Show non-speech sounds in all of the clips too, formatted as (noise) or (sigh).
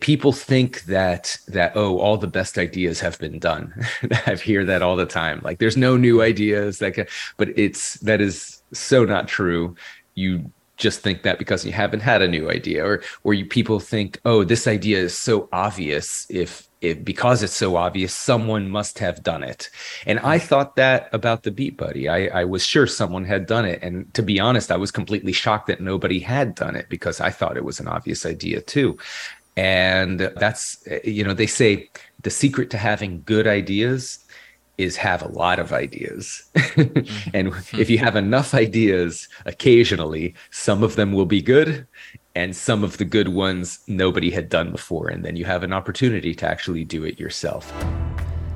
people think that that oh all the best ideas have been done (laughs) i hear that all the time like there's no new ideas that can, but it's that is so not true you just think that because you haven't had a new idea or or you people think oh this idea is so obvious if it, because it's so obvious, someone must have done it. And I thought that about the Beat Buddy. I, I, was sure someone had done it. And to be honest, I was completely shocked that nobody had done it because I thought it was an obvious idea too. And that's, you know, they say the secret to having good ideas is have a lot of ideas. (laughs) Mm-hmm. and if you have enough ideas, occasionally, some of them will be good and some of the good ones nobody had done before. And then you have an opportunity to actually do it yourself.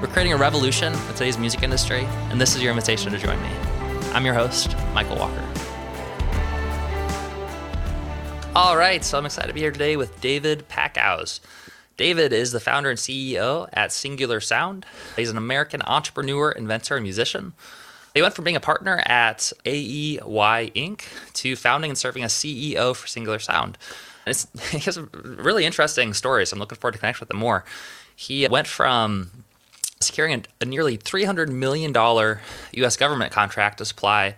We're creating a revolution in today's music industry, and this is your invitation to join me. I'm your host, Michael Walker. All right, so I'm excited to be here today with David Packouz. David is the founder and CEO at Singular Sound. He's an American entrepreneur, inventor, and musician. He went from being a partner at AEY Inc. to founding and serving as CEO for Singular Sound. It's, (laughs) he has a really interesting story, so I'm looking forward to connect with him more. He went from securing a, nearly $300 million U.S. government contract to supply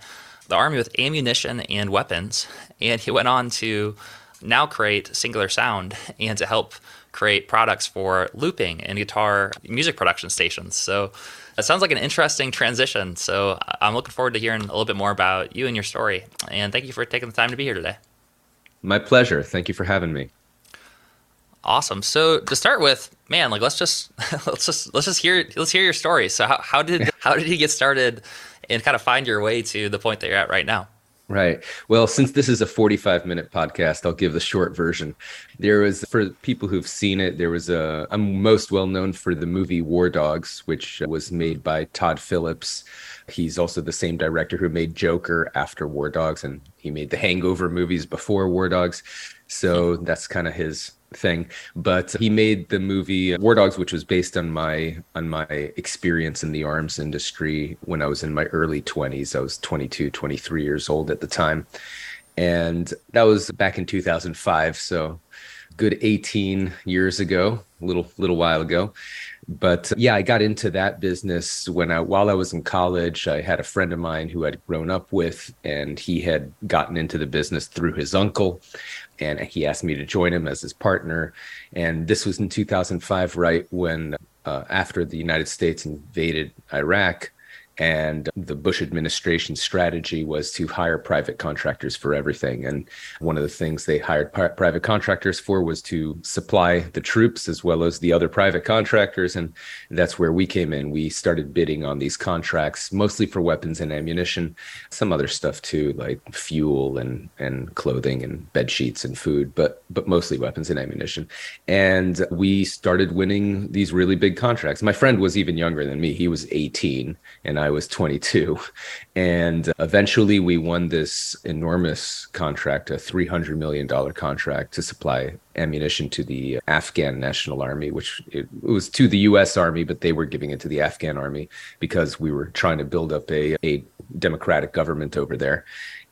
the Army with ammunition and weapons. And he went on to now create Singular Sound and to help create products for looping and guitar music production stations. So it sounds like an interesting transition. So I'm looking forward to hearing a little bit more about you and your story. And thank you for taking the time to be here today. My pleasure. Thank you for having me. Awesome. So to start with, man, like let's just (laughs) let's just let's just hear let's hear your story. So how, how did (laughs) how did you get started and kind of find your way to the point that you're at right now? Right. Well, since this is a 45 minute podcast, I'll give the short version. There was, for people who've seen it, there was a, I'm most well known for the movie War Dogs, which was made by Todd Phillips. He's also the same director who made Joker after War Dogs, and he made the Hangover movies before War Dogs. So hmm. that's kind of his thing but he made the movie war dogs which was based on my on my experience in the arms industry when i was in my early 20s i was 22 23 years old at the time. And that was back in 2005 so good 18 years ago a little little while ago but yeah i got into that business when i while i was in college i had a friend of mine who i'd grown up with and he had gotten into the business through his uncle and he asked me to join him as his partner. And this was in 2005, right when uh, after the United States invaded Iraq, and the Bush administration strategy was to hire private contractors for everything. And one of the things they hired pri- private contractors for was to supply the troops as well as the other private contractors. And that's where we came in. We started bidding on these contracts, mostly for weapons and ammunition, some other stuff too, like fuel and, and clothing and bed sheets and food, but but mostly weapons and ammunition. And we started winning these really big contracts. My friend was even younger than me. He was 18 and I was 22. And eventually we won this enormous contract, a $300 million contract to supply ammunition to the Afghan National Army, which it, was to the US Army, but they were giving it to the Afghan Army because we were trying to build up a, a democratic government over there.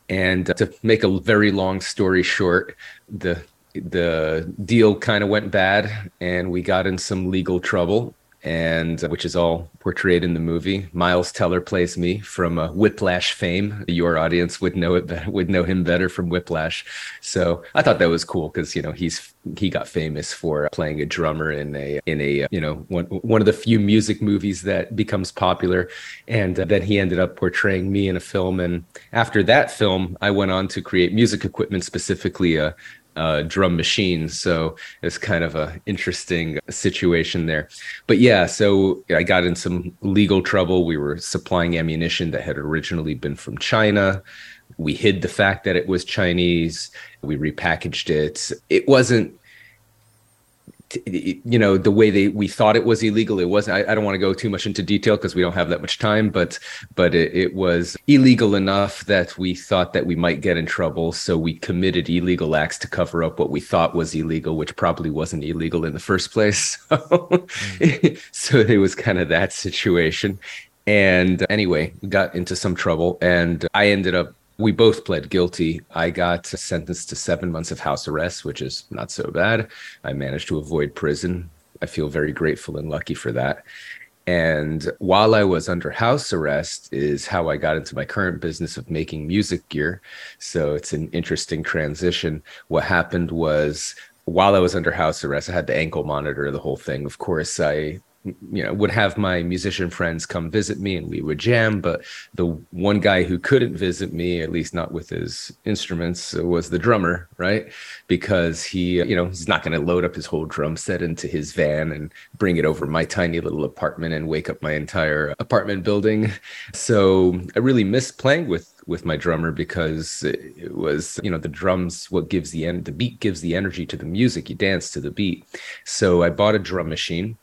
And to make a very long story short, the the deal kind of went bad and we got in some legal trouble and uh, which is all portrayed in the movie. Miles Teller plays me from uh, Whiplash fame. Your audience would know it would know him better from Whiplash. So I thought that was cool because you know he's he got famous for playing a drummer in a in a you know one one of the few music movies that becomes popular, and uh, then he ended up portraying me in a film. And after that film, I went on to create music equipment specifically a uh, drum machines. So it's kind of a interesting situation there. But yeah, so I got in some legal trouble. We were supplying ammunition that had originally been from China. We hid the fact that it was Chinese. We repackaged it. It wasn't you know the way they we thought it was illegal it wasn't i, I don't want to go too much into detail because we don't have that much time but but it, it, was illegal enough that we thought that we might get in trouble so we committed illegal acts to cover up what we thought was illegal which probably wasn't illegal in the first place (laughs) so, mm. (laughs) so it was kind of that situation and anyway got into some trouble and i ended up we both pled guilty. I got sentenced to seven months of house arrest, which is not so bad. I managed to avoid prison. I feel very grateful and lucky for that. And while I was under house arrest, is how I got into my current business of making music gear. So it's an interesting transition. What happened was while I was under house arrest, I had the ankle monitor, the whole thing. Of course, I you know would have my musician friends come visit me and we would jam but the one guy who couldn't visit me at least not with his instruments was the drummer right? Because he you know he's not going to load up his whole drum set into his van and bring it over my tiny little apartment and wake up my entire apartment building. So i really missed playing with with my drummer because it was you know the drums what gives the end the beat gives the energy to the music. You dance to the beat. So i bought a drum machine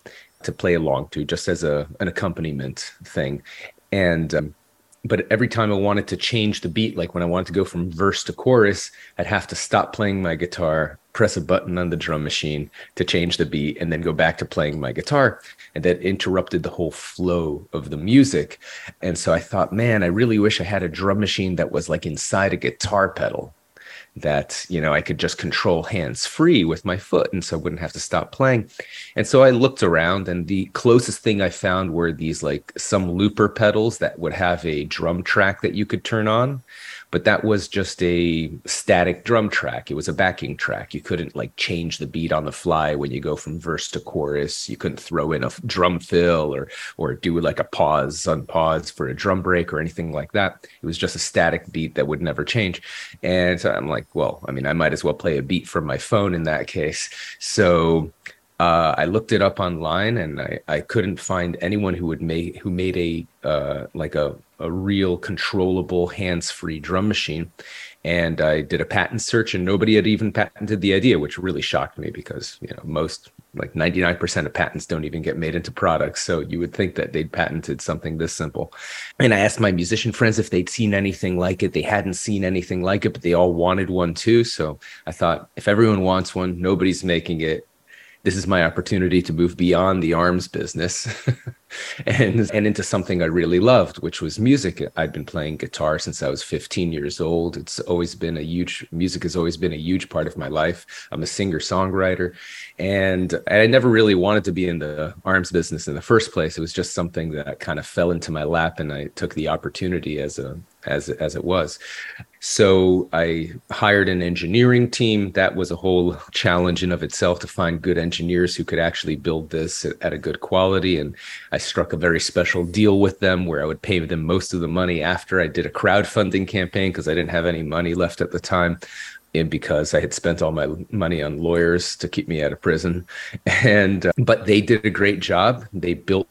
to play along to just as a an accompaniment thing and um, but every time I wanted to change the beat, like when I wanted to go from verse to chorus, I'd have to stop playing my guitar, press a button on the drum machine to change the beat, and then go back to playing my guitar. And that interrupted the whole flow of the music. And so I thought, man, I really wish I had a drum machine that was like inside a guitar pedal that you know I could just control hands free with my foot, and so I wouldn't have to stop playing. And so I looked around, and the closest thing I found were these like some looper pedals that would have a drum track that you could turn on but that was just a static drum track. It was a backing track. You couldn't like change the beat on the fly when you go from verse to chorus. You couldn't throw in a drum fill or or do like a pause on pause for a drum break or anything like that. It was just a static beat that would never change. And so I'm like, well, I mean, I might as well play a beat from my phone in that case. So uh, I looked it up online and I, I couldn't find anyone who would make who made a uh, like a a real controllable hands-free drum machine. And i did a patent search and nobody had even patented the idea which really shocked me because you know most like 99% of patents don't even get made into products. So you would think that they'd patented something this simple. And i asked my musician friends if they'd seen anything like it. They hadn't seen anything like it but they all wanted one too. So i thought if everyone wants one nobody's making it this is my opportunity to move beyond the arms business (laughs) and and into something I really loved, which was music. I'd been playing guitar since I was 15 years old. It's always been a huge music has always been a huge part of my life. I'm a singer songwriter, and I never really wanted to be in the arms business in the first place. It was just something that kind of fell into my lap, and I took the opportunity as a as as it was. So I hired an engineering team. That was a whole (laughs) challenge in of itself to find good engineers who could actually build this at, a good quality. And I struck a very special deal with them where I would pay them most of the money after I did a crowdfunding campaign because I didn't have any money left at the time and because I had spent all my money on lawyers to keep me out of prison. (laughs) And uh, but they did a great job. They built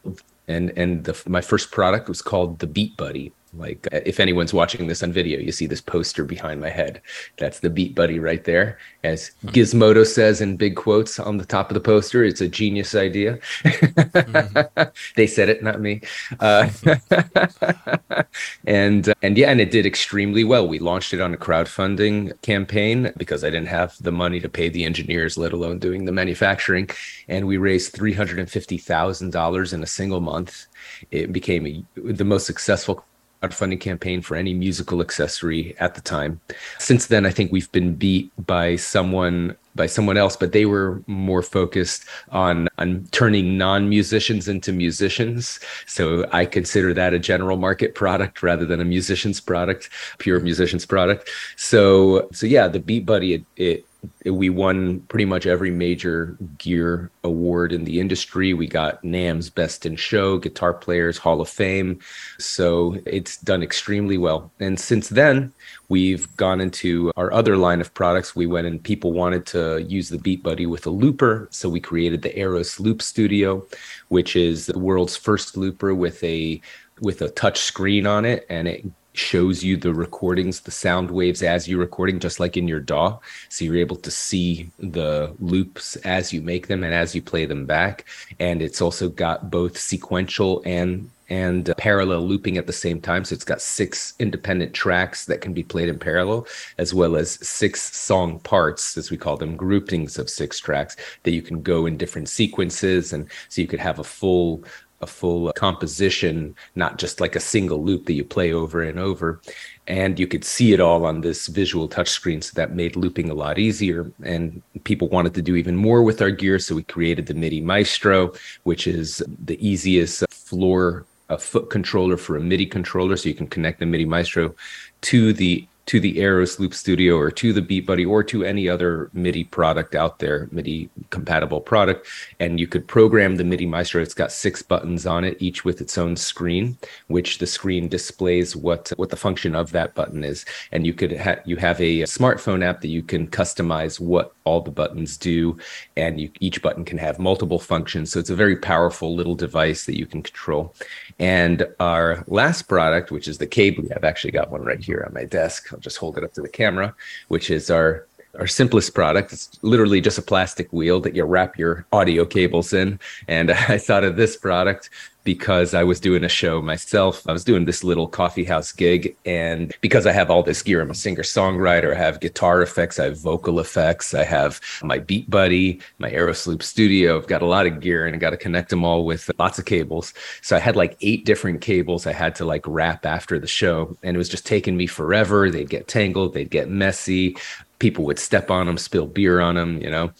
and and the, my first product was called the Beat Buddy like if anyone's watching this on video, you see this poster behind my head. That's the Beat Buddy right there. As hmm. Gizmodo says in big quotes on the top of the poster, it's a genius idea. mm-hmm. (laughs) they said it, not me. Uh, (laughs) and and yeah, and it did extremely well. We launched it on a crowdfunding campaign because I didn't have the money to pay the engineers, let alone doing the manufacturing. And we raised three hundred and fifty thousand dollars in a single month. It became a, the most successful crowdfunding campaign for any musical accessory at the time. Since then, I think we've been beat by someone by someone else, but they were more focused on on turning non-musicians into musicians. So I consider that a general market product rather than a musician's product, pure musician's product. So so yeah, the Beat Buddy it, it we won pretty much every major gear award in the industry. We got NAMM's Best in Show, Guitar Players Hall of Fame. So it's done extremely well. And since then, we've gone into our other line of products. We went and people wanted to use the Beat Buddy with a looper. So we created the Aeros Loop Studio, which is the world's first looper with a with a touch screen on it and it shows you the recordings, the sound waves as you're recording, just like in your DAW. So you're able to see the loops as you make them and as you play them back. And it's also got both sequential and and uh, parallel looping at the same time. So it's got six independent tracks that can be played in parallel, as well as six song parts, as we call them, groupings of six tracks that you can go in different sequences. And so you could have a full a full composition, not just like a single loop that you play over and over. And you could see it all on this visual touchscreen. So that made looping a lot easier. And people wanted to do even more with our gear. So we created the MIDI Maestro, which is the easiest floor a foot controller for a MIDI controller, so you can connect the MIDI Maestro to the to the Aeros Loop Studio or to the Beat Buddy or to any other MIDI product out there, MIDI compatible product. And you could program the MIDI Maestro. It's got six buttons on it, each with its own screen, which the screen displays what what the function of that button is. And you could ha- you have a smartphone app that you can customize what all the buttons do, and you, each button can have multiple functions. So it's a very powerful little device that you can control. And our last product, which is the Cably, I've actually got one right here on my desk. I'll just hold it up to the camera, which is our our simplest product. It's literally just a plastic wheel that you wrap your audio cables in. And (laughs) I thought of this product because I was doing a show myself. I was doing this little coffee house gig. And because I have all this gear, I'm a singer songwriter, I have guitar effects, I have vocal effects, I have my Beat Buddy, my Aeros Loop Studio. I've got a lot of gear and I got to connect them all with lots of cables. So I had like eight different cables I had to like wrap after the show. And it was just taking me forever. They'd get tangled, they'd get messy people would step on them, spill beer on them, you know.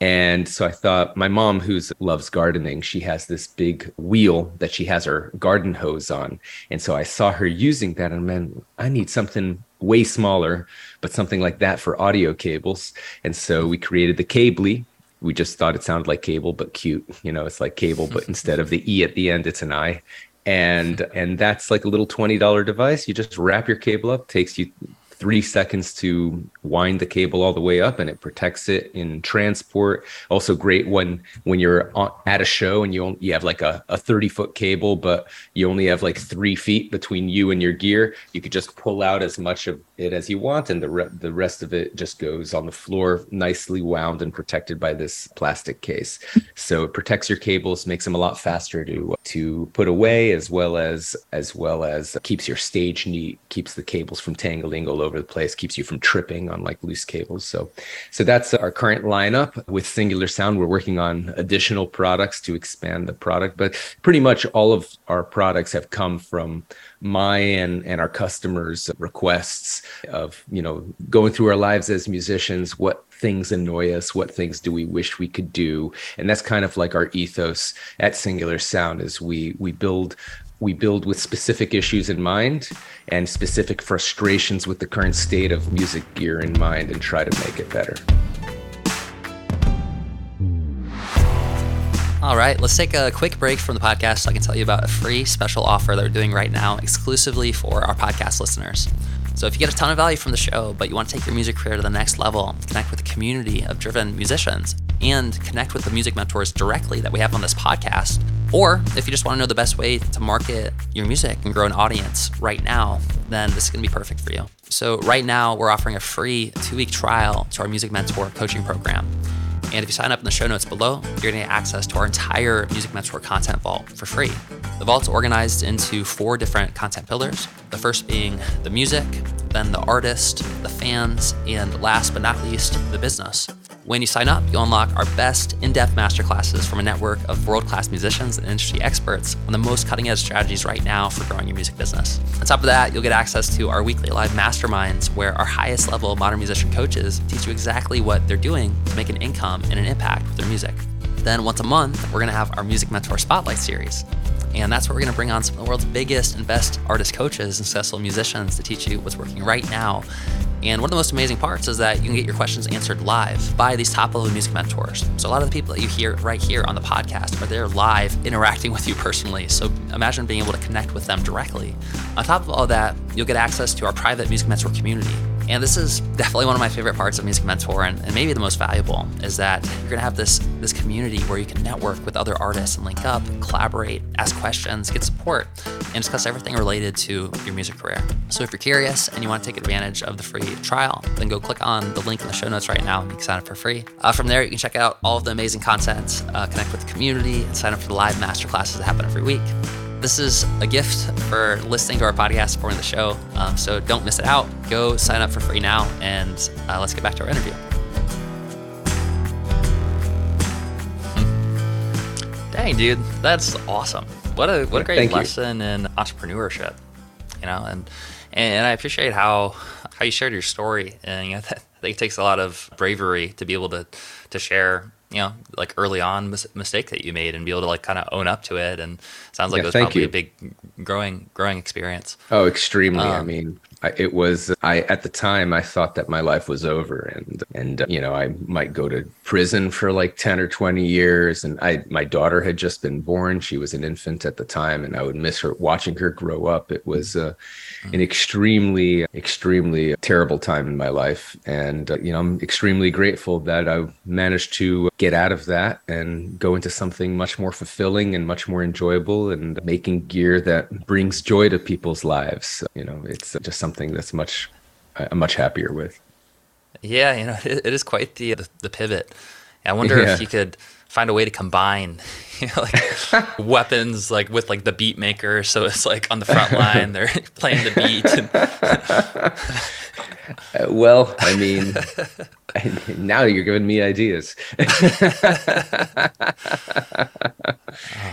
And so I thought my mom, who loves gardening, she has this big wheel that she has her garden hose on. And so I saw her using that and man, I need something way smaller, but something like that for audio cables. And so we created the Cably. We just thought it sounded like cable, but cute. You know, it's like cable, but instead of the E at the end, it's an I. And and that's like a little $20 device. You just wrap your cable up, takes you three seconds to wind the cable all the way up and it protects it in transport. Also great when when you're at a show and you you have like a, a 30 foot cable but you only have like three feet between you and your gear you could just pull out as much of it as you want and the, re- the rest of it just goes on the floor nicely wound and protected by this plastic case. So it protects your cables makes them a lot faster to to put away as well as as well as keeps your stage neat keeps the cables from tangling all over the place keeps you from tripping on like loose cables. So, so that's our current lineup with Singular Sound. We're working on additional products to expand the product, but pretty much all of our products have come from my and, and our customers' requests of you know going through our lives as musicians. What things annoy us? What things do we wish we could do? And that's kind of like our ethos at Singular Sound. Is we we build we build with specific issues in mind and specific frustrations with the current state of music gear in mind and try to make it better. All right, let's take a quick break from the podcast so I can tell you about a free special offer that we're doing right now exclusively for our podcast listeners. So, if you get a ton of value from the show, but you want to take your music career to the next level, connect with a community of driven musicians, and connect with the music mentors directly that we have on this podcast, or if you just want to know the best way to market your music and grow an audience right now, then this is going to be perfect for you. So, right now, we're offering a free two week trial to our Music Mentor coaching program. And if you sign up in the show notes below, you're going to get access to our entire Music Mentor content vault for free. The vault's organized into four different content pillars. The first being the music, then the artist, the fans, and last but not least, the business. When you sign up, you'll unlock our best in depth masterclasses from a network of world class musicians and industry experts on the most cutting edge strategies right now for growing your music business. On top of that, you'll get access to our weekly live masterminds where our highest level modern musician coaches teach you exactly what they're doing to make an income and an impact with their music. Then, once a month, we're going to have our Music Mentor Spotlight series. And that's where we're going to bring on some of the world's biggest and best artist coaches and successful musicians to teach you what's working right now and one of the most amazing parts is that you can get your questions answered live by these top level music mentors. So a lot of the people that you hear right here on the podcast are there live interacting with you personally. So imagine being able to connect with them directly. On top of all that, you'll get access to our private music mentor community And this is definitely one of my favorite parts of Music Mentor and, and maybe the most valuable is that you're gonna have this this community where you can network with other artists and link up, collaborate, ask questions, get support, and discuss everything related to your music career. So if you're curious and you want to take advantage of the free trial, then go click on the link in the show notes right now and you can sign up for free. Uh, from there, you can check out all of the amazing content, uh, connect with the community, and sign up for the live masterclasses that happen every week. This is a gift for listening to our podcast, supporting the show. Um, so don't miss it out. Go sign up for free now, and uh, let's get back to our interview. Dang, dude, that's awesome. What a what a great Thank lesson you. in entrepreneurship. You know, and and I appreciate how how you shared your story. And you know, (laughs) I think it takes a lot of bravery to be able to to share you know, like early on mis- mistake that you made and be able to like kind of own up to it. And sounds like yeah, it was probably you. a big growing, growing experience. Oh, extremely. Um, I mean, I, it was, I, at the time I thought that my life was over and, and, uh, you know, I might go to prison for like 10 or 20 years. And I, my daughter had just been born. She was an infant at the time and I would miss her watching her grow up. It was, uh, an extremely, extremely terrible time in my life. And, uh, you know, I'm extremely grateful that I managed to get out of that and go into something much more fulfilling and much more enjoyable and making gear that brings joy to people's lives. You know, it's just something that's much, I'm much happier with. Yeah, you know, (laughs) it, it is quite the, the, the pivot. I wonder yeah. if you could find a way to combine (laughs) you know, like (laughs) weapons like with like the beat maker so it's like on the front line they're playing the beat and... uh, well i mean now you're giving me ideas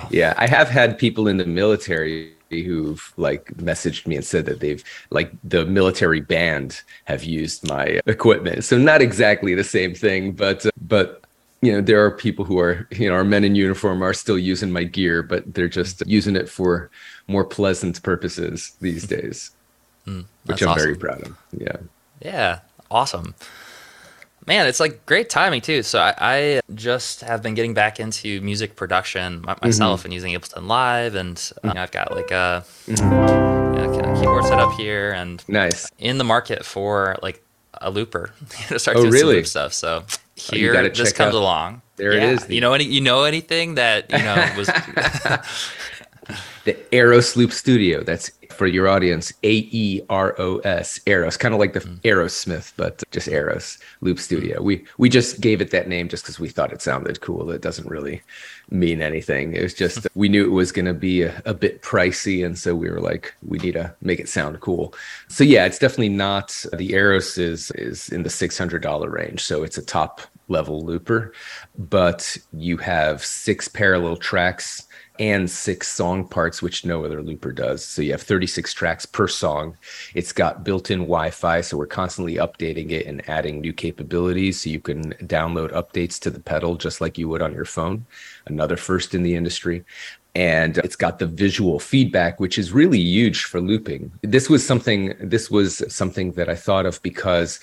yeah i have had people in the military who've like messaged me and said that they've like the military band have used my equipment so not exactly the same thing but uh, but you know, there are people who are, you know, our men in uniform are still using my gear, but they're just using it for more pleasant purposes these days, mm, which I'm awesome. very proud of. Yeah. Yeah. Awesome. Man, it's like great timing too. So I, I just have been getting back into music production myself mm-hmm. and using Ableton Live, and you know, I've got like a, mm-hmm. you know, keyboard set up here, and nice in the market for like a looper (laughs) to start oh, doing really? some loop stuff. So Oh, here oh, this comes out. along. There yeah. it is. The, you know any you know anything that you know was (laughs) (laughs) the Aeros Loop Studio. That's for your audience. A E R O S Aeros, kind of like the mm. Aerosmith, but just Aeros Loop Studio. Mm. We we just gave it that name just because we thought it sounded cool. It doesn't really mean anything. It was just we knew it was going to be a, a, bit pricey, and so we were like, we need to make it sound cool. So yeah, it's definitely not the Aeros is is in the six hundred dollar range. So it's a top level looper, but you have six parallel tracks and six song parts, which no other looper does. So you have 36 tracks per song. It's got built in Wi Fi. So we're constantly updating it and adding new capabilities. So you can download updates to the pedal just like you would on your phone. Another first in the industry and it's got the visual feedback which is really huge for looping this was something this was something that i thought of because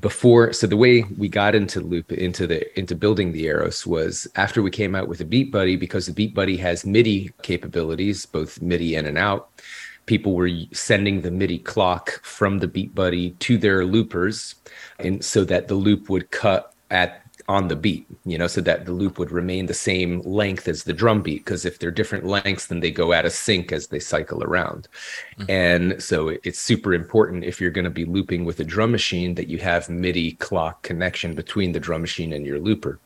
before so the way we got into loop into the into building the Aeros was after we came out with the beat buddy because the beat buddy has midi capabilities both midi in and out. People were sending the midi clock from the beat buddy to their loopers and so that the loop would cut at on the beat, you know, so that the loop would remain the same length as the drum beat. Because if they're different lengths, then they go out of sync as they cycle around. Mm-hmm. And so it's super important if you're going to be looping with a drum machine that you have MIDI clock connection between the drum machine and your looper.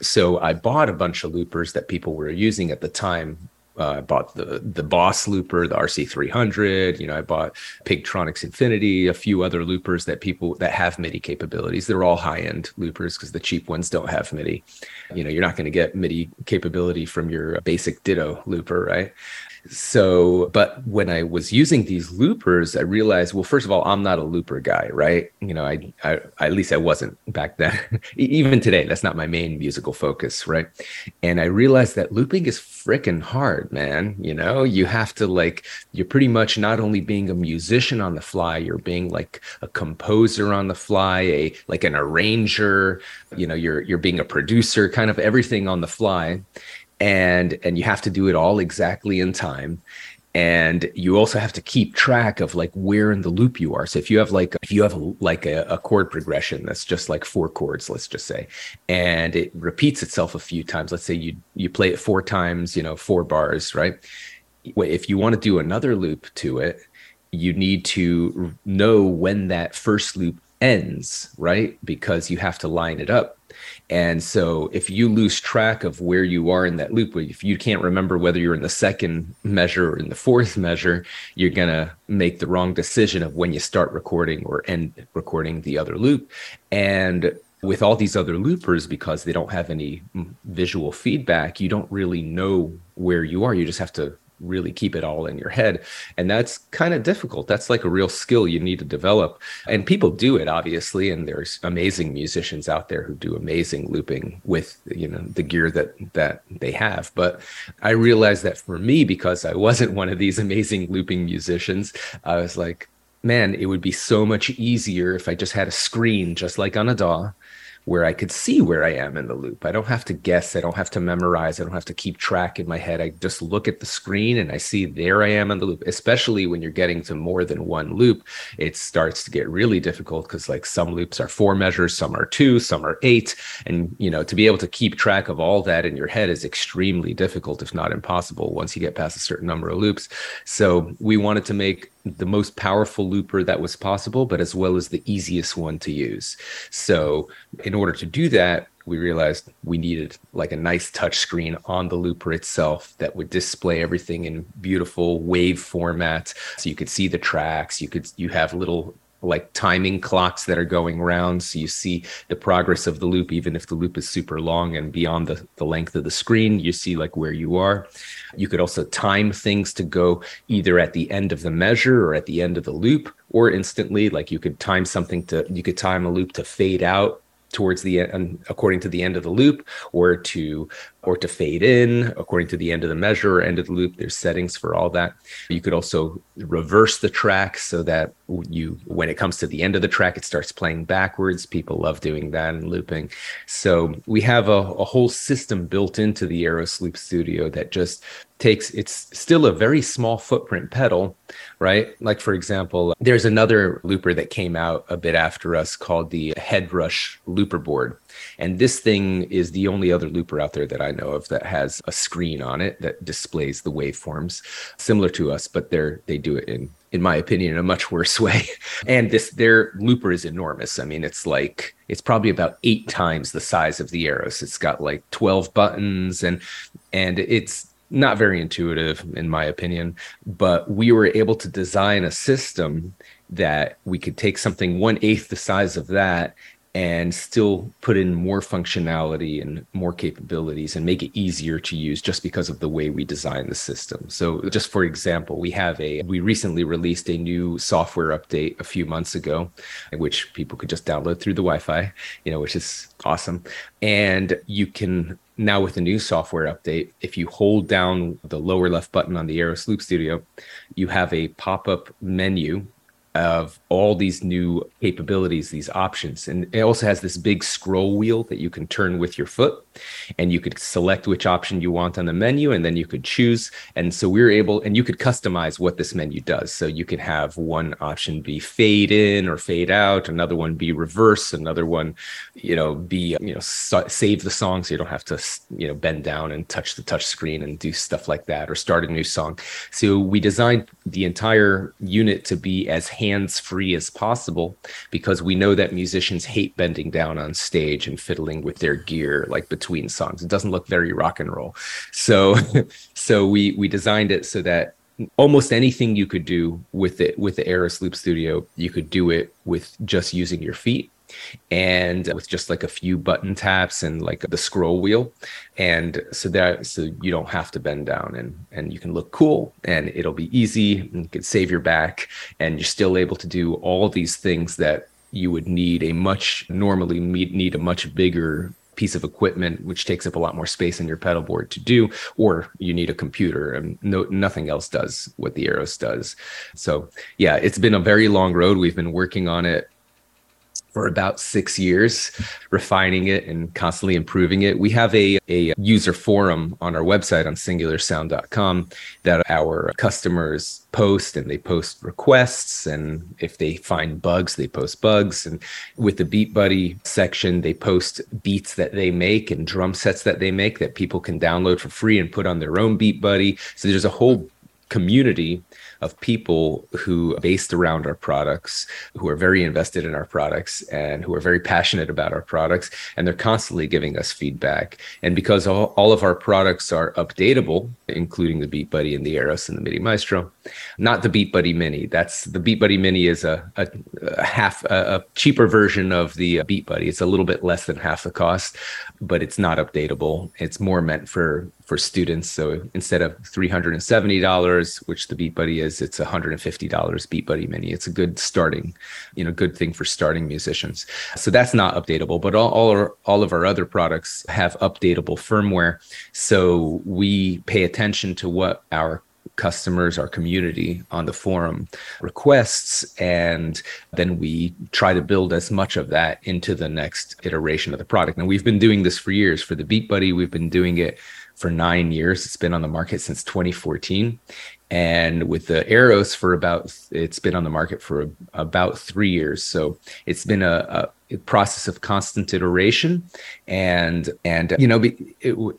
So I bought a bunch of loopers that people were using at the time uh, I bought the the Boss looper, the RC300. You know, I bought Pigtronix Infinity, a few other loopers that people that have MIDI capabilities. They're all high end loopers because the cheap ones don't have MIDI. You know, you're not going to get MIDI capability from your basic Ditto looper, right? So, but when I was using these loopers, I realized, well, first of all, I'm not a looper guy, right? You know, I, I at least I wasn't back then. (laughs) Even today, that's not my main musical focus, right? And I realized that looping is freaking hard, man. You know, you have to like, you're pretty much not only being a musician on the fly, you're being like a composer on the fly, a like an arranger. You know, you're you're being a producer, kind of everything on the fly and and you have to do it all exactly in time. And you also have to keep track of like where in the loop you are. So if you have like if you have a, like a, a chord progression that's just like four chords let's just say and it repeats itself a few times let's say you you play it four times you know four bars right? If you want to do another loop to it you need to know when that first loop ends right? Because you have to line it up and so if you lose track of where you are in that loop, if you can't remember whether you're in the second measure or in the fourth measure, you're going to make the wrong decision of when you start recording or end recording the other loop. And with all these other loopers, because they don't have any visual feedback, you don't really know where you are. You just have to really keep it all in your head. And that's kind of difficult. That's like a real skill you need to develop. And people do it obviously and there's amazing musicians out there who do amazing looping with you know the gear that that they have. But i realized that for me because i wasn't one of these amazing looping musicians i was like man it would be so much easier if i just had a screen just like on a daw where I could see where I am in the loop. I don't have to guess. I don't have to memorize. I don't have to keep track in my head. I just look at the screen and I see there I am in the loop. Especially when you're getting to more than one loop, it starts to get really difficult because like some loops are four measures, some are two, some are eight. And, you know, to be able to keep track of all that in your head is extremely difficult, if not impossible, once you get past a certain number of loops. So we wanted to make the most powerful looper that was possible, but as well as the easiest one to use. So, in order to do that, we realized we needed like a nice touch screen on the looper itself that would display everything in beautiful wave format so you could see the tracks you could you have little like timing clocks that are going around so you see the progress of the loop even if the loop is super long and beyond the, the length of the screen you see like where you are. You could also time things to go either at the end of the measure or at the end of the loop or instantly like you could time something to you could time a loop to fade out towards the end according to the end of the loop or to or to fade in according to the end of the measure or end of the loop there's settings for all that. You could also reverse the track so that you when it comes to the end of the track it starts playing backwards. People love doing that and looping. So we have a, a whole system built into the Aeros Loop Studio that just takes it's still a very small footprint pedal right? Like for example there's another looper that came out a bit after us called the headrush looper board and this thing is the only other looper out there that i know of that has a screen on it that displays the waveforms similar to us but they're they do it in in my opinion in a much worse (laughs) way. And this their looper is enormous. I mean it's like it's probably about eight times the size of the Aeros. It's got like 12 buttons and and it's not very intuitive in my opinion. But we were able to design a system that we could take something one eighth the size of that and still put in more functionality and more capabilities and make it easier to use just because of the way we design the system. So just for example, we have a we recently released a new software update a few months ago which people could just download through the Wi-Fi, you know, which is awesome. And you can now with the new software update, if you hold down the lower left button on the Aeros Loop Studio, you have a pop-up menu of all these new capabilities, these options. And it also has this big scroll wheel that you can turn with your foot and you could select which option you want on the menu and then you could choose. And so we are able, and you could customize what this menu does. So you can have one option be fade in or fade out, another one be reverse, another one, you know, be, you know, so, save the song so you don't have to, you know, bend down and touch the touch screen and do stuff like that or start a new song. So we designed the entire unit to be as hands free as possible because we know that musicians hate bending down on stage and fiddling with their gear like between songs. It doesn't look very rock and roll. So (laughs) so we we designed it so that almost anything you could do with it with the Aeros Loop Studio, you could do it with just using your feet and with just like a few button taps and like the scroll wheel. And so that so you don't have to bend down and and you can look cool and it'll be easy and you can save your back. And you're still able to do all these things that you would need a much normally need a much bigger piece of equipment which takes up a lot more space in your pedal board to do or you need a computer and no nothing else does what the Aeros does. So yeah it's been a very long road. We've been working on it for about six years, refining it and constantly improving it. We have a, a user forum on our website on singularsound.com that our customers post and they post requests. And if they find bugs, they post bugs. And with the Beat Buddy section, they post beats that they make and drum sets that they make that people can download for free and put on their own Beat Buddy. So there's a whole community of people who based around our products, who are very invested in our products and who are very passionate about our products. And they're constantly giving us feedback. And because all, all of our products are updatable, including the Beat Buddy and the Aeros and the MIDI Maestro, not the Beat Buddy Mini. That's the Beat Buddy Mini is a, a, a half, a, a cheaper version of the uh, Beat Buddy. It's a little bit less than half the cost, but it's not updatable. It's more meant for for students. So instead of $370, which the Beat Buddy is, it's $150 Beat Buddy Mini. It's a good starting, you know, good thing for starting musicians. So that's not updatable, but all, all, our, all of our other products have updatable firmware. So we pay attention to what our customers, our community on the forum requests, and then we try to build as much of that into the next iteration of the product. And we've been doing this for years. For the Beat Buddy, we've been doing it for nine years. It's been on the market since 2014. And with the Aeros for about, it's been on the market for about three years. So it's been a, a process of constant iteration. And, and, you know, it,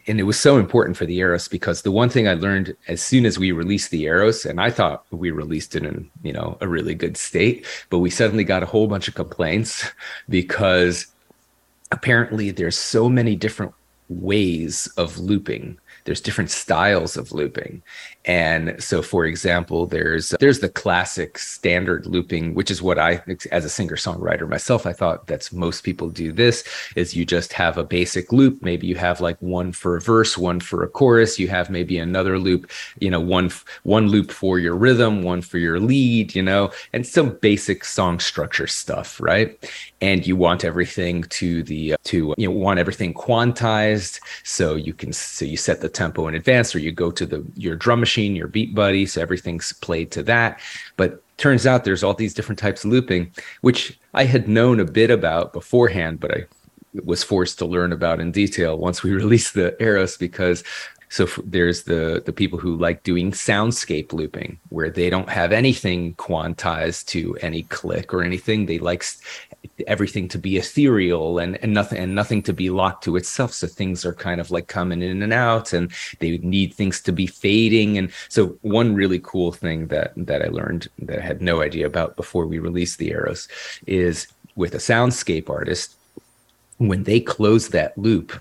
and it was so important for the Aeros because the one thing I learned as soon as we released the Aeros, and I thought we released it in, you know, a really good state, but we suddenly got a whole bunch of complaints (laughs) because apparently there's so many different ways of looping there's different styles of looping. And so for example there's there's the classic standard looping which is what i as a singer songwriter myself i thought that's most people do this is you just have a basic loop. Maybe you have like one for a verse one for a chorus. You have maybe another loop you know one one loop for your rhythm one for your lead you know and some basic song structure stuff right? And you want everything to the to you know want everything quantized. So you can so you set the tempo in advance or you go to the your drum machine your beat buddy so everything's played to that. But turns out there's all these different types of looping which i had known a bit about beforehand but i was forced to learn about in detail once we (laughs) released the Aeros because so there's the the people who like doing soundscape looping where they don't have anything quantized to any click or anything. They like everything to be ethereal and, and nothing and nothing to be locked to itself. So things are kind of like coming in and out and they need things to be fading. And so one really cool thing that that i learned that i had no idea about before we released the Aeros is with a soundscape artist when they close that loop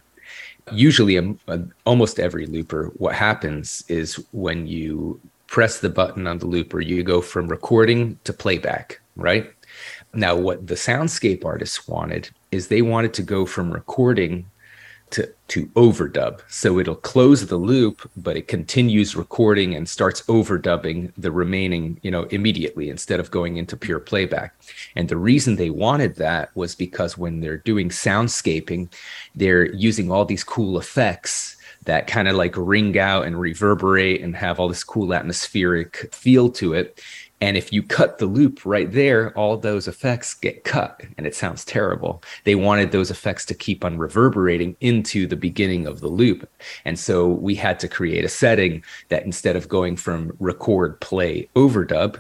usually almost every looper what happens is when you press the button on the looper you go from recording to playback right? Now, what the soundscape artists wanted is they wanted to go from recording to, to overdub. So it'll close the loop, but it continues recording and starts overdubbing the remaining, you know, immediately instead of going into pure playback. And the reason they wanted that was because when they're doing soundscaping, they're using all these cool effects that kind of like ring out and reverberate and have all this cool atmospheric feel to it. And if you cut the loop right there, all those effects get cut and it sounds terrible. They wanted those effects to keep on reverberating into the beginning of the loop. And so we had to create a setting that instead of going from record, play, overdub,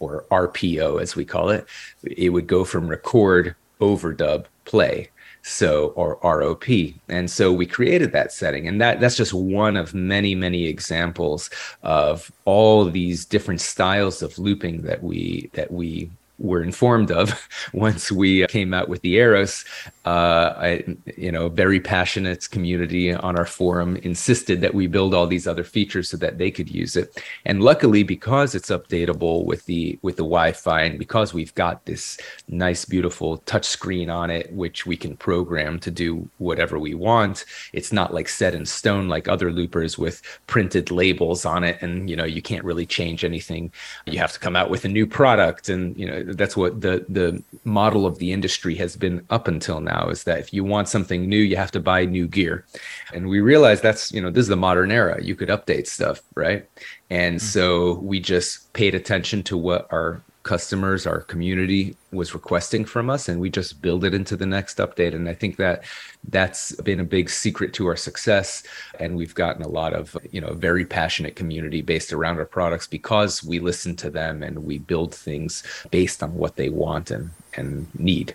or RPO as we call it, it would go from record, overdub, play so or ROP. And so we created that setting. And that that's just one of many, many examples of all these different styles of looping that we that we were informed of (laughs) once we came out with the Aeros. Uh, I, you know, very passionate community on our forum insisted that we build all these other features so that they could use it. And luckily, because it's updatable with the with the Wi-Fi, and because we've got this nice, beautiful touch screen on it, which we can program to do whatever we want, it's not like set in stone like other loopers with printed labels on it, and you know you can't really change anything. You have to come out with a new product, and you know that's what the the model of the industry has been up until now is that if you want something new you have to buy new gear. And we realize that's you know this is the modern era. You could update stuff right? And mm-hmm. so we just paid attention to what our customers, our community was requesting from us, and we just build it into the next update. And I think that that's been a big secret to our success. And we've gotten a lot of, you know, very passionate community based around our products because we listen to them and we build things based on what they want and, and need.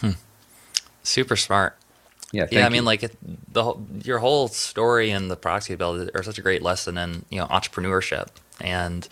Hmm. Super smart. Yeah, yeah. I you. mean, like the whole, your whole story and the proxy you build are such a great lesson in you know entrepreneurship and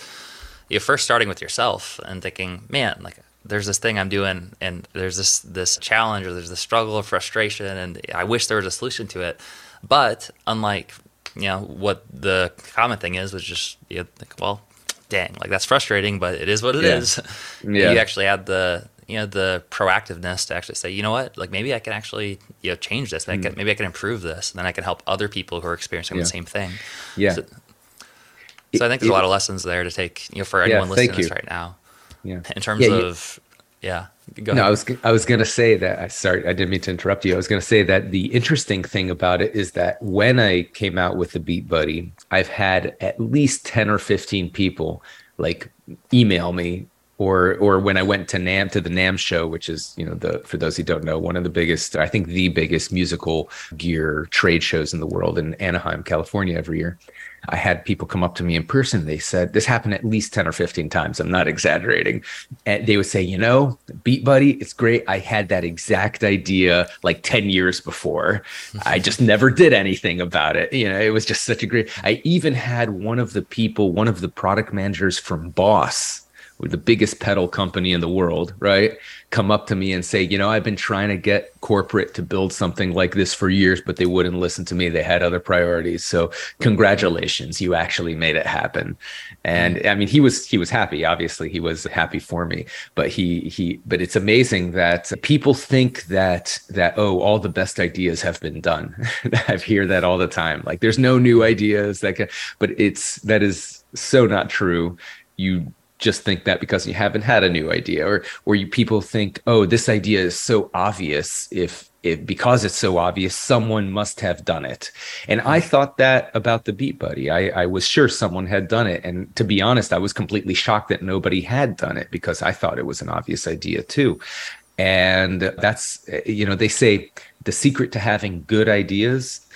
you first starting with yourself and thinking, man, like there's this thing I'm doing and there's this this challenge or there's this struggle or frustration and I wish there was a solution to it. But unlike you know what the common thing is was just you think, well, dang, like that's frustrating, but it is what it yeah. is. (laughs) yeah. You actually had the you know the proactiveness to actually say you know what like maybe i can actually you know change this maybe, mm. I, can, maybe I can improve this and then i can help other people who are experiencing yeah. the same thing yeah so, so i think there's a lot of lessons there to take you know for anyone yeah, listening to this right now yeah in terms of yeah Go no, I was I was gonna say that. I sorry, I didn't mean to interrupt you. I was gonna say that the interesting thing about it is that when I came out with the BeatBuddy, I've had at least ten or fifteen people like email me or or when I went to NAMM to the NAMM show, which is you know the for those who don't know one of the biggest I think the biggest musical gear trade shows in the world in Anaheim, California every year. I had people come up to me in person. They said this happened at least ten or fifteen times. I'm not exaggerating. And they would say, you know, BeatBuddy, it's great. I had that exact idea like ten years before. I just (laughs) never did anything about it. You know, it was just such a great. I even had one of the people, one of the product managers from Boss the biggest pedal company in the world, right? Come up to me and say, you know, I've been trying to get corporate to build something like this for years, but they wouldn't listen to me. They had other priorities. So congratulations, you actually made it happen. And I mean, he was he was happy. Obviously, he was happy for me. But he he but it's amazing that people think that that oh, all the best ideas have been done. (laughs) I hear that all the time. Like there's no new ideas that can, but it's that is so not true. You just think that because you haven't had a new idea or or you people think oh this idea is so obvious. If if because it's so obvious someone must have done it. And i mm-hmm. thought that about the BeatBuddy. I, I was sure someone had done it. And to be honest i was completely shocked that nobody had done it because i thought it was an obvious idea too. And that's eh, you know they say the secret to having good ideas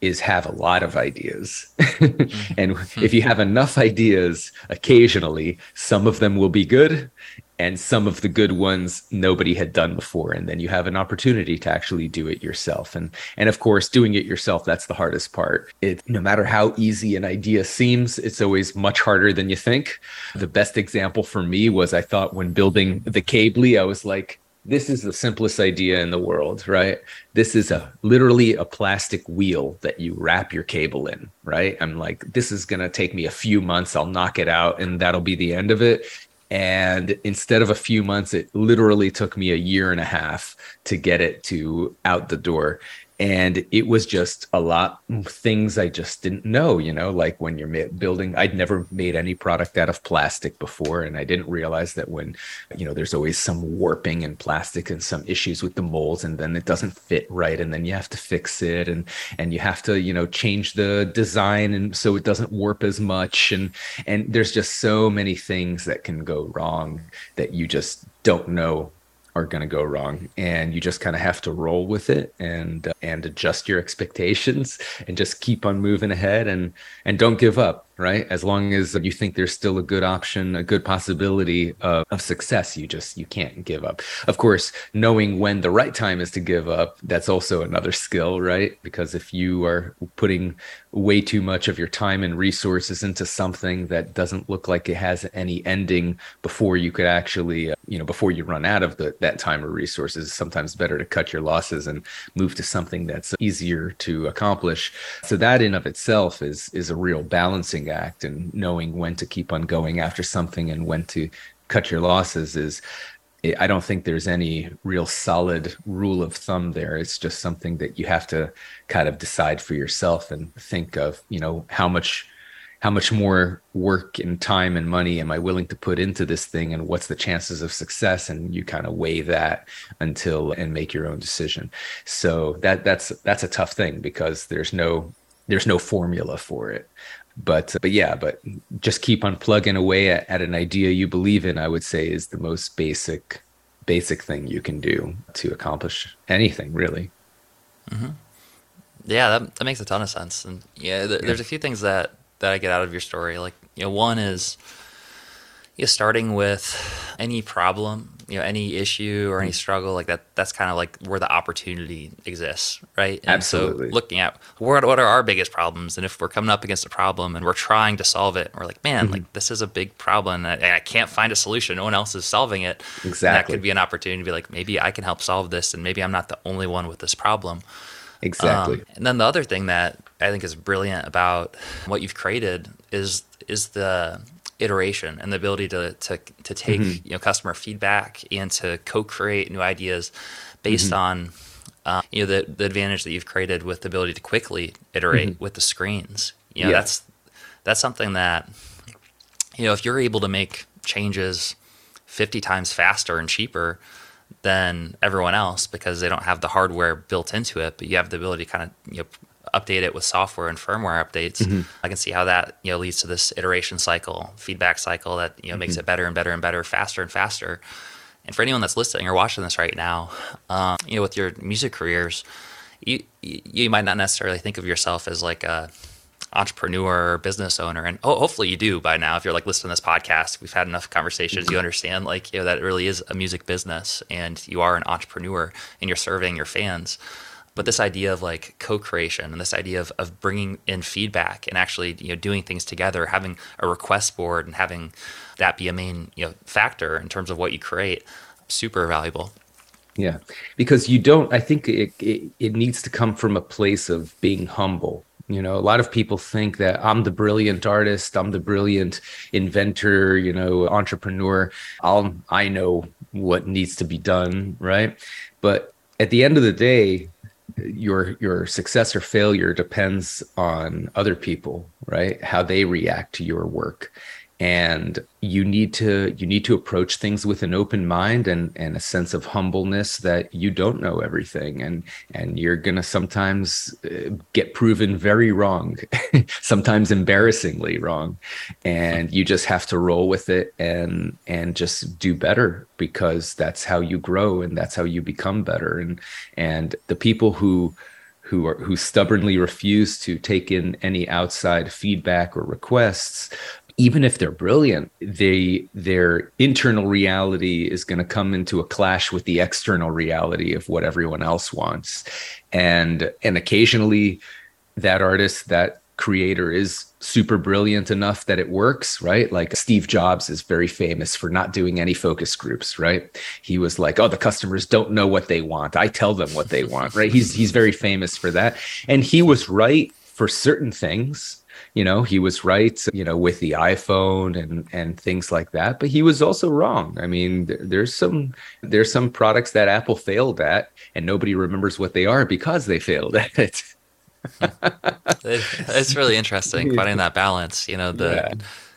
is have a lot of ideas. mm-hmm. (laughs) and if you have enough ideas, occasionally some of them will be good and some of the good ones nobody had done before and then you have an opportunity to actually do it yourself and and of course doing it yourself that's the hardest part it no matter how easy an idea seems it's always much harder than you think the best example for me was i thought when building the Cably i was like this is the simplest idea in the world, right? This is a literally a plastic wheel that you wrap your cable in, right? I'm like, this is going to take me a few months. I'll knock it out and that'll be the end of it. And instead of a few months, it literally took me a year and a half to get it to out the door and it was just a lot things i just didn't know you know like when you're building i'd never made any product out of plastic before. And i didn't realize that when you know there's always some warping in plastic and some issues with the molds and then it doesn't fit right and then you have to fix it and and you have to you know change the design and so it doesn't warp as much. And and there's just so many things that can go wrong that you just don't know are going to go wrong and you just kind of have to roll with it and uh, and adjust your expectations and just keep on moving ahead and and don't give up right? As long as you think there's still a good option a good possibility of, of success you just you can't give up. Of course knowing when the right time is to give up that's also another skill right? Because if you are putting way too much of your time and resources into something that doesn't look like it has any ending before you could actually uh, you know before you run out of the, that time or resources sometimes better to cut your losses and move to something that's easier to accomplish. So that in of itself is is a real balancing act and knowing when to keep on going after something and when to cut your losses is I don't think there's any real solid rule of thumb there. It's just something that you have to kind of decide for yourself and think of, you know, how much how much more work and time and money am I willing to put into this thing and what's the chances of success and you kind of weigh that until and make your own decision. So that that's that's a tough thing because there's no there's no formula for it but but yeah but just keep on plugging away at, at an idea you believe in, I would say is the most basic basic thing you can do to accomplish anything really. Mm-hmm. Yeah, that, that makes a ton of sense. And yeah, th- yeah, there's a few things that, that I get out of your story. Like, you know, one is you know, starting with any problem, you know, any issue or any mm-hmm. struggle like that, that's kind of like where the opportunity exists, right? And Absolutely. So looking at what, what are our biggest problems, and if we're coming up against a problem and we're trying to solve it, we're like, man, mm-hmm. like this is a big problem, and I, I, can't find a solution. No one else is solving it. Exactly. And that could be an opportunity to be like, maybe I can help solve this, and maybe I'm not the only one with this problem. Exactly. Um, and then the other thing that I think is brilliant about what you've created is is the iteration and the ability to to, to take mm-hmm. you know customer feedback and to co-create new ideas based mm-hmm. on uh, you know the the advantage that you've created with the ability to quickly iterate mm-hmm. with the screens. You know yeah. that's that's something that you know if you're able to make changes 50 times faster and cheaper than everyone else because they don't have the hardware built into it, but you have the ability to kind of you know update it with software and firmware updates, mm-hmm. I can see how that you know leads to this iteration cycle, feedback cycle that you know mm-hmm. makes it better and better and better, faster and faster. And for anyone that's listening or watching this right now, um, you know, with your music careers, you you might not necessarily think of yourself as like a entrepreneur or business owner and oh, hopefully you do by now if you're like listening to this podcast we've had enough conversations you understand like you know that it really is a music business and you are an entrepreneur and you're serving your fans but this idea of like co-creation and this idea of, of bringing in feedback and actually you know doing things together having a request board and having that be a main you know factor in terms of what you create super valuable. Yeah because you don't i think it, it, it needs to come from a place of being humble you know? A lot of people think that i'm the brilliant artist i'm the brilliant inventor you know entrepreneur. I'll i know what needs to be done right? But at the end of the day your your success or failure depends on other people right? How they react to your work and you need to you need to approach things with an open mind and and a sense of humbleness that you don't know everything. And and you're going to sometimes uh, get proven very wrong (laughs) sometimes embarrassingly wrong. And you just have to roll with it and and just do better because that's how you grow and that's how you become better. And and the people who who are who stubbornly refuse to take in any outside feedback or requests even if they're brilliant, they their internal reality is going to come into a clash with the external reality of what everyone else wants. And and occasionally that artist, that creator is super brilliant enough that it works, right? Like Steve Jobs is very famous for not doing any focus groups, right? He was like, "Oh, the customers don't know what they want. I tell them what they want." Right? He's he's very famous for that. And he was right for certain things you know he was right you know with the iphone and and things like that but he was also wrong. I mean there's some there's some products that apple failed at and nobody remembers what they are because they failed (laughs) at hmm. it it's really interesting finding that balance you know the yeah.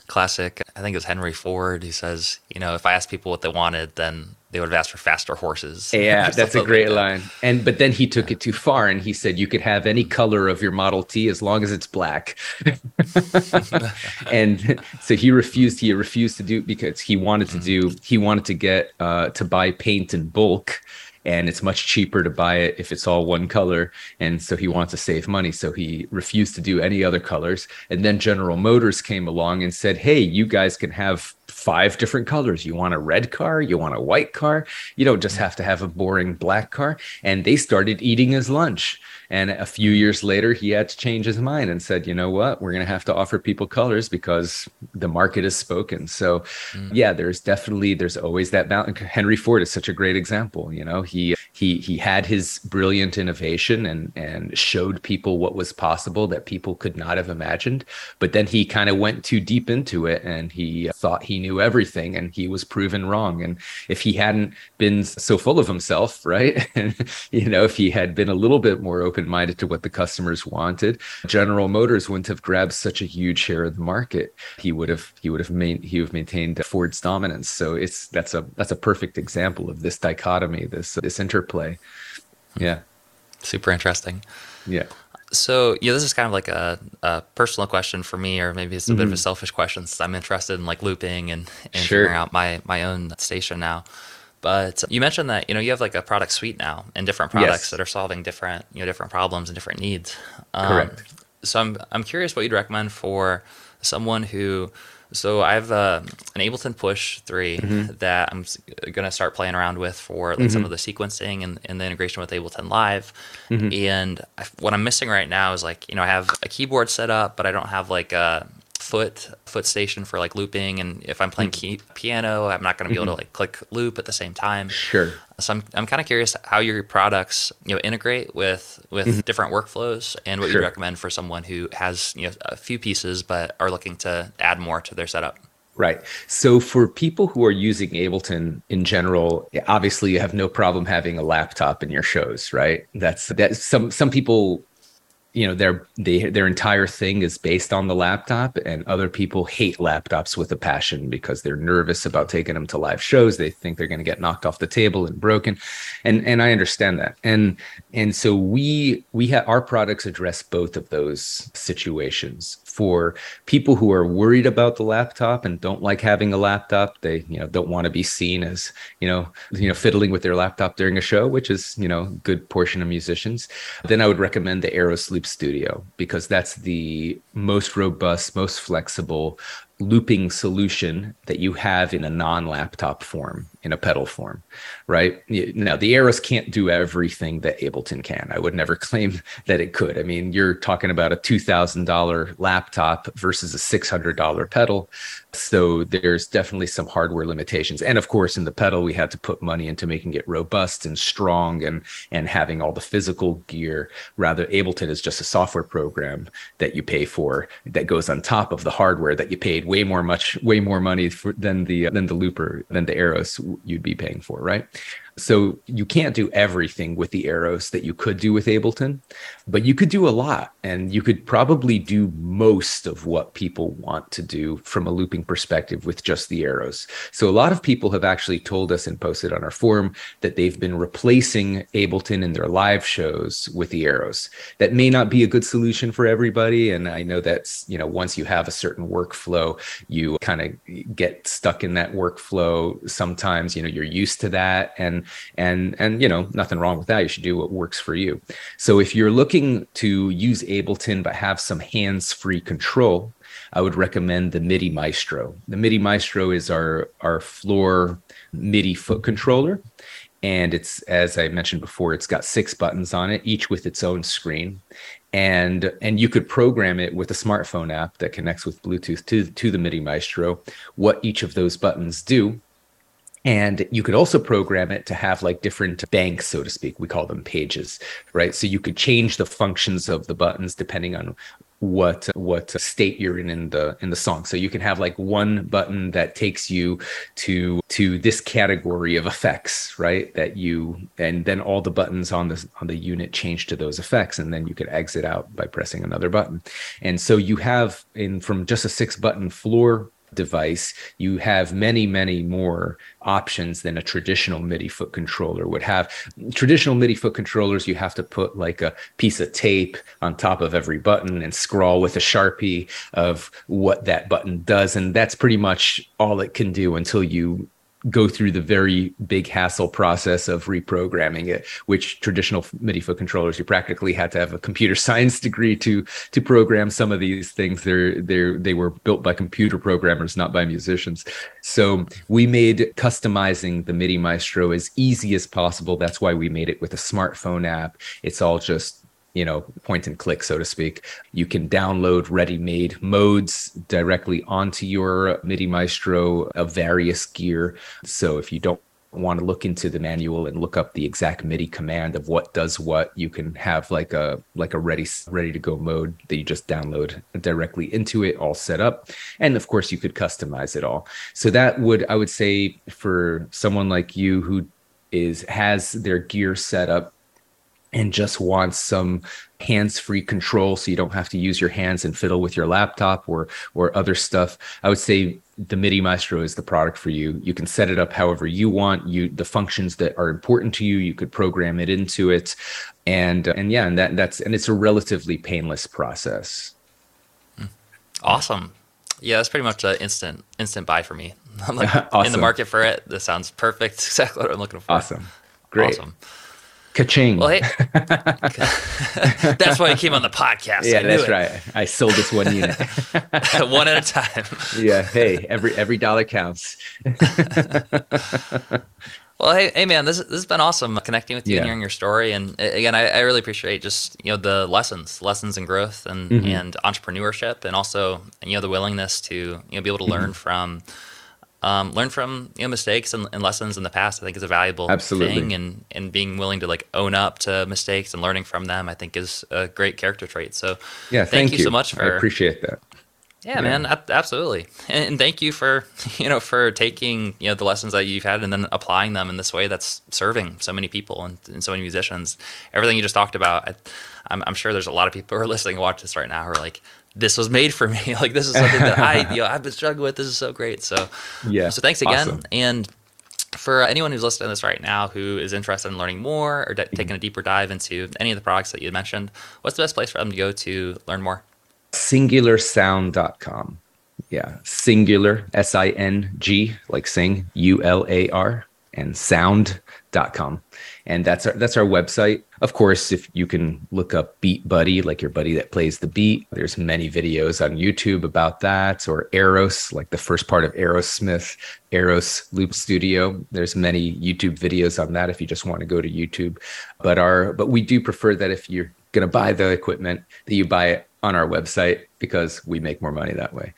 Classic i think it was henry ford He says you know if i asked people what they wanted then they would have asked for faster horses. Yeah, (laughs) that's a great line. And but then he took yeah. it too far and he said you could have any color of your Model T as long as it's black. (laughs) and so he refused. He refused to do because he wanted to do. He wanted to get uh, to buy paint in bulk and it's much cheaper to buy it if it's all one color. And so he wants to save money. So he refused to do any other colors. And then General Motors came along and said, Hey, you guys can have five different colors. You want a red car, you want a white car. You don't just mm-hmm. have to have a boring black car. And they started eating his lunch. And a few years later, he had to change his mind and said, you know what, we're going to have to offer people colors because the market has spoken. So, mm. yeah, there's definitely, there's always that balance. Henry Ford is such a great example. You know, he, he, he had his brilliant innovation and, and showed people what was possible that people could not have imagined. But then he kind of went too deep into it and he thought he knew everything and he was proven wrong. And if he hadn't been so full of himself, (laughs) right? and, you know, if he had been a little bit more open minded to what the customers wanted. General Motors wouldn't have grabbed such a huge share of the market. He would have he would have main, he would have maintained Ford's dominance. So it's that's a that's a perfect example of this dichotomy, this this interplay. Yeah. Super interesting. Yeah. So, yeah, this is kind of like a, a personal question for me, or maybe it's a mm-hmm. bit of a mm-hmm. selfish question since I'm interested in like looping and, and sure. figuring out my, my own station now. But you mentioned that, you know, you have like a product suite now and different products yes. that are solving different, you know, different problems and different needs. Um, Correct. So I'm, I'm curious what you'd recommend for someone who so I have uh, an Ableton Push 3 mm-hmm. that I'm going to start playing around with for like, mm-hmm. some of the sequencing and, and, the integration with Ableton Live. Mm-hmm. And I, what I'm missing right now is like, you know, I have a keyboard set up, but I don't have like a foot foot station for like looping and if i'm playing mm-hmm. key, piano i'm not going to be able to mm-hmm. like click loop at the same time sure so i'm, I'm kind of curious how your products you know integrate with with mm-hmm. different workflows and what sure. you recommend for someone who has you know a few pieces but are looking to add more to their setup Right. So for people who are using Ableton in general, obviously you have no problem having a laptop in your shows, right? That's that some some people you know their they, their entire thing is based on the laptop and other people hate laptops with a passion because they're nervous about taking them to live shows. They think they're going to get knocked off the table and broken. And and i understand that. And and so we we have our products address both of those situations for people who are worried about the laptop and don't like having a laptop. They you know don't want to be seen as you know you know fiddling with their laptop during a show which is you know good portion of musicians. Then i would recommend the Aeros Loop Studio because that's the most robust most flexible looping solution that you have in a non-laptop form in a pedal form right? Now the Aeros can't do everything that ableton can. I would never (laughs) claim that it could. I mean you're talking about a $2000 laptop versus a $600 pedal. So there's definitely some hardware limitations. And of course in the pedal we had to put money into making it robust and strong and and having all the physical gear. Rather ableton is just a software program that you pay for that goes on top of the hardware that you paid way more much way more money for, than the than the looper than the You'd be paying for, right? So you can't do everything with the Aeros that you could do with Ableton, but you could do a lot and you could probably do most of what people want to do from a looping perspective with just the Aeros. So a lot of people have actually told us and posted on our forum that they've been replacing Ableton in their live shows with the Aeros. That may not be a good solution for everybody and I know that's, you know, once you have a certain workflow, you kind of get stuck in that workflow. Sometimes, you know, you're used to that and and and you know nothing wrong with that. You should do what works for you. So if you're looking to use ableton but have some hands-free control i would recommend the midi maestro. The midi maestro is our our floor midi foot controller and it's as i mentioned before it's got six buttons on it each with its own screen. And and you could program it with a smartphone app that connects with bluetooth to to the midi maestro. What each of those buttons do and you could also program it to have like different banks, so to speak. We call them pages, right? So you could change the functions of the buttons depending on what what state you're in in the in the song so you can have like one button that takes you to to this category of effects right that you and then all the buttons on the on the unit change to those effects and then you could exit out by pressing another button and so you have in from just a six button floor device, you have many, many more options than a traditional MIDI foot controller would have. Traditional MIDI foot controllers, you have to put like a piece of tape on top of every button and scrawl with a Sharpie of what that button does. And that's pretty much all it can do until you go through the very big hassle process of reprogramming it which traditional midi foot controllers you practically had to have a computer (laughs) science degree to to program some of these things. They're they're they were built by computer programmers not by musicians. So we made customizing the midi maestro as easy as possible. That's why we made it with a smartphone app. It's all just you know point and click so to speak you can download ready-made modes directly onto your midi maestro of various gear so if you don't want to look into the manual and look up the exact MIDI command of what does what, you can have like a like a ready ready to go mode that you just download directly into it, all set up. And of course, you could customize it all. So that would I would say for someone like you who is has their gear set up and just wants some hands-free control so you don't have to use your hands and fiddle with your laptop or or other stuff i would say the MIDI Maestro is the product for you. You can set it up however you want. You the functions that are important to you, you could program it into it, and and yeah, and that that's and it's a relatively painless process. Hmm. Awesome. Yeah, that's pretty much an instant instant buy for me. (laughs) I'm like awesome. (laughs) in the market for it. This sounds perfect. (laughs) Exactly what I'm looking for. Awesome. Great. Awesome. Ka-ching. Well, hey, (laughs) that's why I came on the podcast. Yeah, that's it. right. I sold this one unit, (laughs) one at a time. yeah. Hey, every every dollar counts. (laughs) well, hey, hey, man, this, this has been awesome connecting with you yeah. and hearing your story. And again, I, I, really appreciate just you know the lessons, lessons in growth and mm-hmm. and entrepreneurship, and also you know the willingness to you know be able to learn mm-hmm. from um, learn from you know mistakes and, and, lessons in the past. I think is a valuable Absolutely. thing, and and being willing to like own up to mistakes and learning from them, I think is a great character trait. So yeah, thank, thank you, you, so much for I appreciate that. Yeah, yeah. man, absolutely, and, thank you for (laughs) you know for taking you know the lessons that you've had and then applying them in this way that's serving so many people and, and so many musicians. Everything you just talked about, I, I'm, I'm sure there's a lot of people who are (laughs) listening and watch this right now who are like, this was made for me. (laughs) like this is something that I (laughs) you know I've been struggling with. This is so great. So yeah. So thanks again. Awesome. And for anyone who's listening to this right now who is interested in learning more or de- taking a deeper dive into any of the products that you mentioned, what's the best place for them to go to learn more? Singularsound.com. Yeah, singular S I N G like sing U L A R and sound.com and that's our that's our website. Of course if you can look up beat buddy like your buddy that plays the beat there's many videos on youtube about that or Aeros like the first part of aerosmith Aeros loop studio. There's many youtube videos on that if you just want to go to youtube. But our but we do prefer that if you're going to buy the equipment that you buy it on our website because we make more money that way.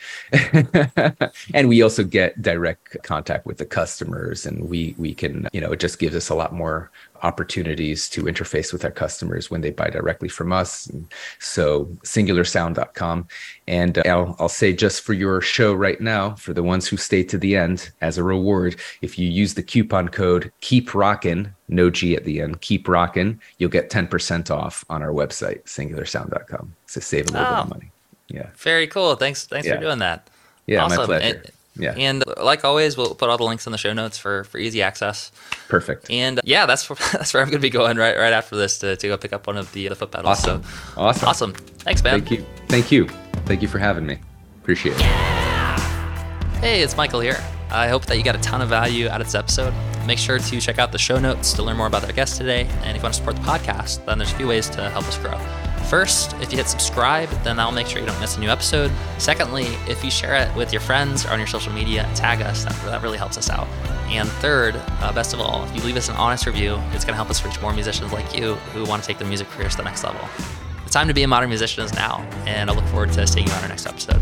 (laughs) and we also get direct contact with the customers and we we can you know it just gives us a lot more opportunities to interface with our customers when they buy directly from us. And so singularsound.com. And uh, I'll, I'll say just for your show right now, for the ones who stay to the end as a reward, if you use the coupon code keep rockin', no G at the end, keep rockin', you'll get 10% off on our website, singularsound.com. So save a little oh, bit of money. Yeah. Very cool. Thanks. Thanks yeah. for doing that. Yeah, awesome. my pleasure. And, yeah. And uh, like always, we'll put all the links in the show notes for, for easy access. Perfect. And uh, yeah, that's (laughs) that's where I'm going to be going right right after this to, to go pick up one of the, uh, the foot pedals. Awesome. So, awesome. Awesome. Thanks, man. Thank you. Thank you. Thank you for having me. Appreciate it. Yeah. Hey, it's Michael here. I hope that you got a ton of value out of this episode. Make sure to check out the show notes to learn more about our guest today. And if you want to support the podcast, then there's a few ways to help us grow. First, if you hit subscribe, then that'll make sure you don't miss a new episode. Secondly, if you share it with your friends or on your social media, tag us. That, that really helps us out. And third, uh, best of all, if you leave us an honest review, it's going to help us reach more musicians like you who want to take their music careers to the next level. The time to be a modern musician is now, and I look forward to seeing you on our next episode.